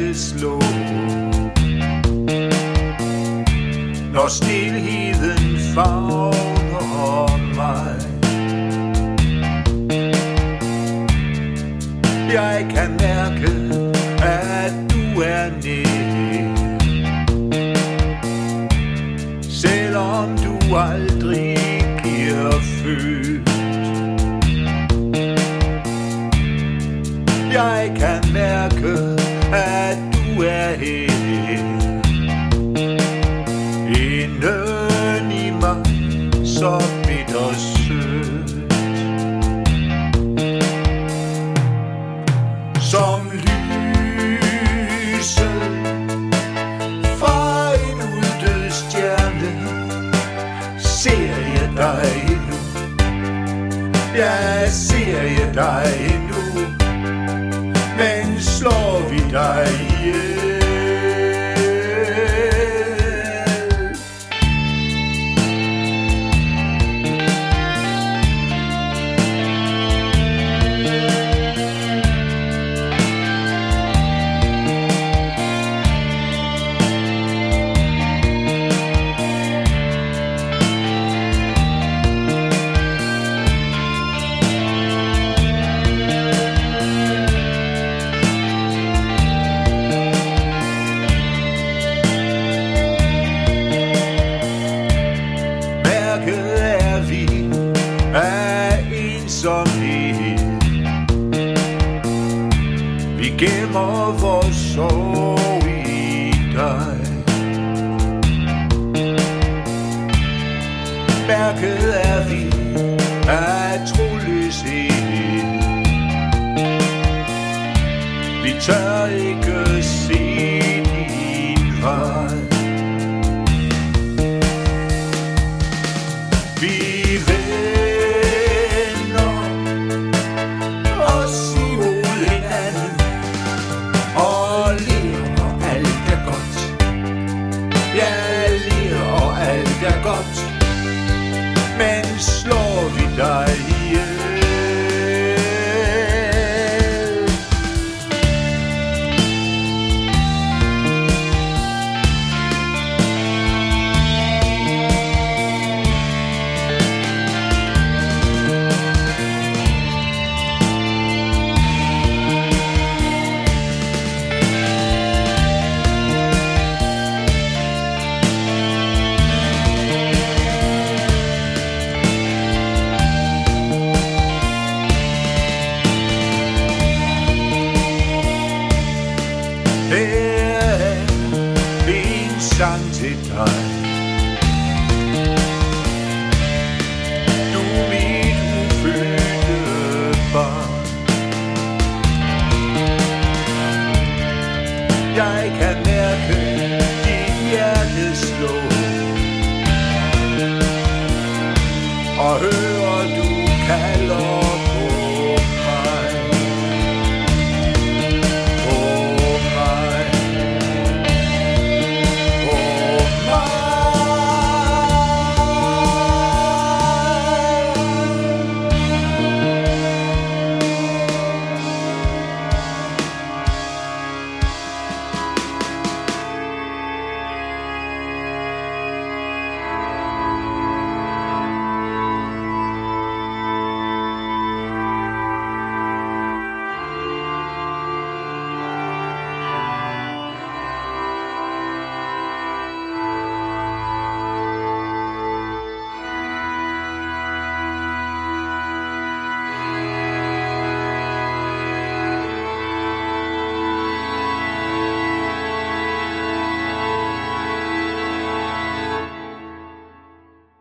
det slå. Når stillheden favner mig, jeg kan mærke, at du er nær. Selvom du aldrig bliver født. jeg kan mærke er her. Inden i mig, så bittersødt. Som lyset fra en uddød stjerne Ser jeg dig endnu Ja, ser jeg dig endnu Men slår vi dig ensomhed Vi. Gemmer vores sorg i dig. Mærket er vi af troløshed. Vi tør ikke se din vej. Vi Her er en sang til dig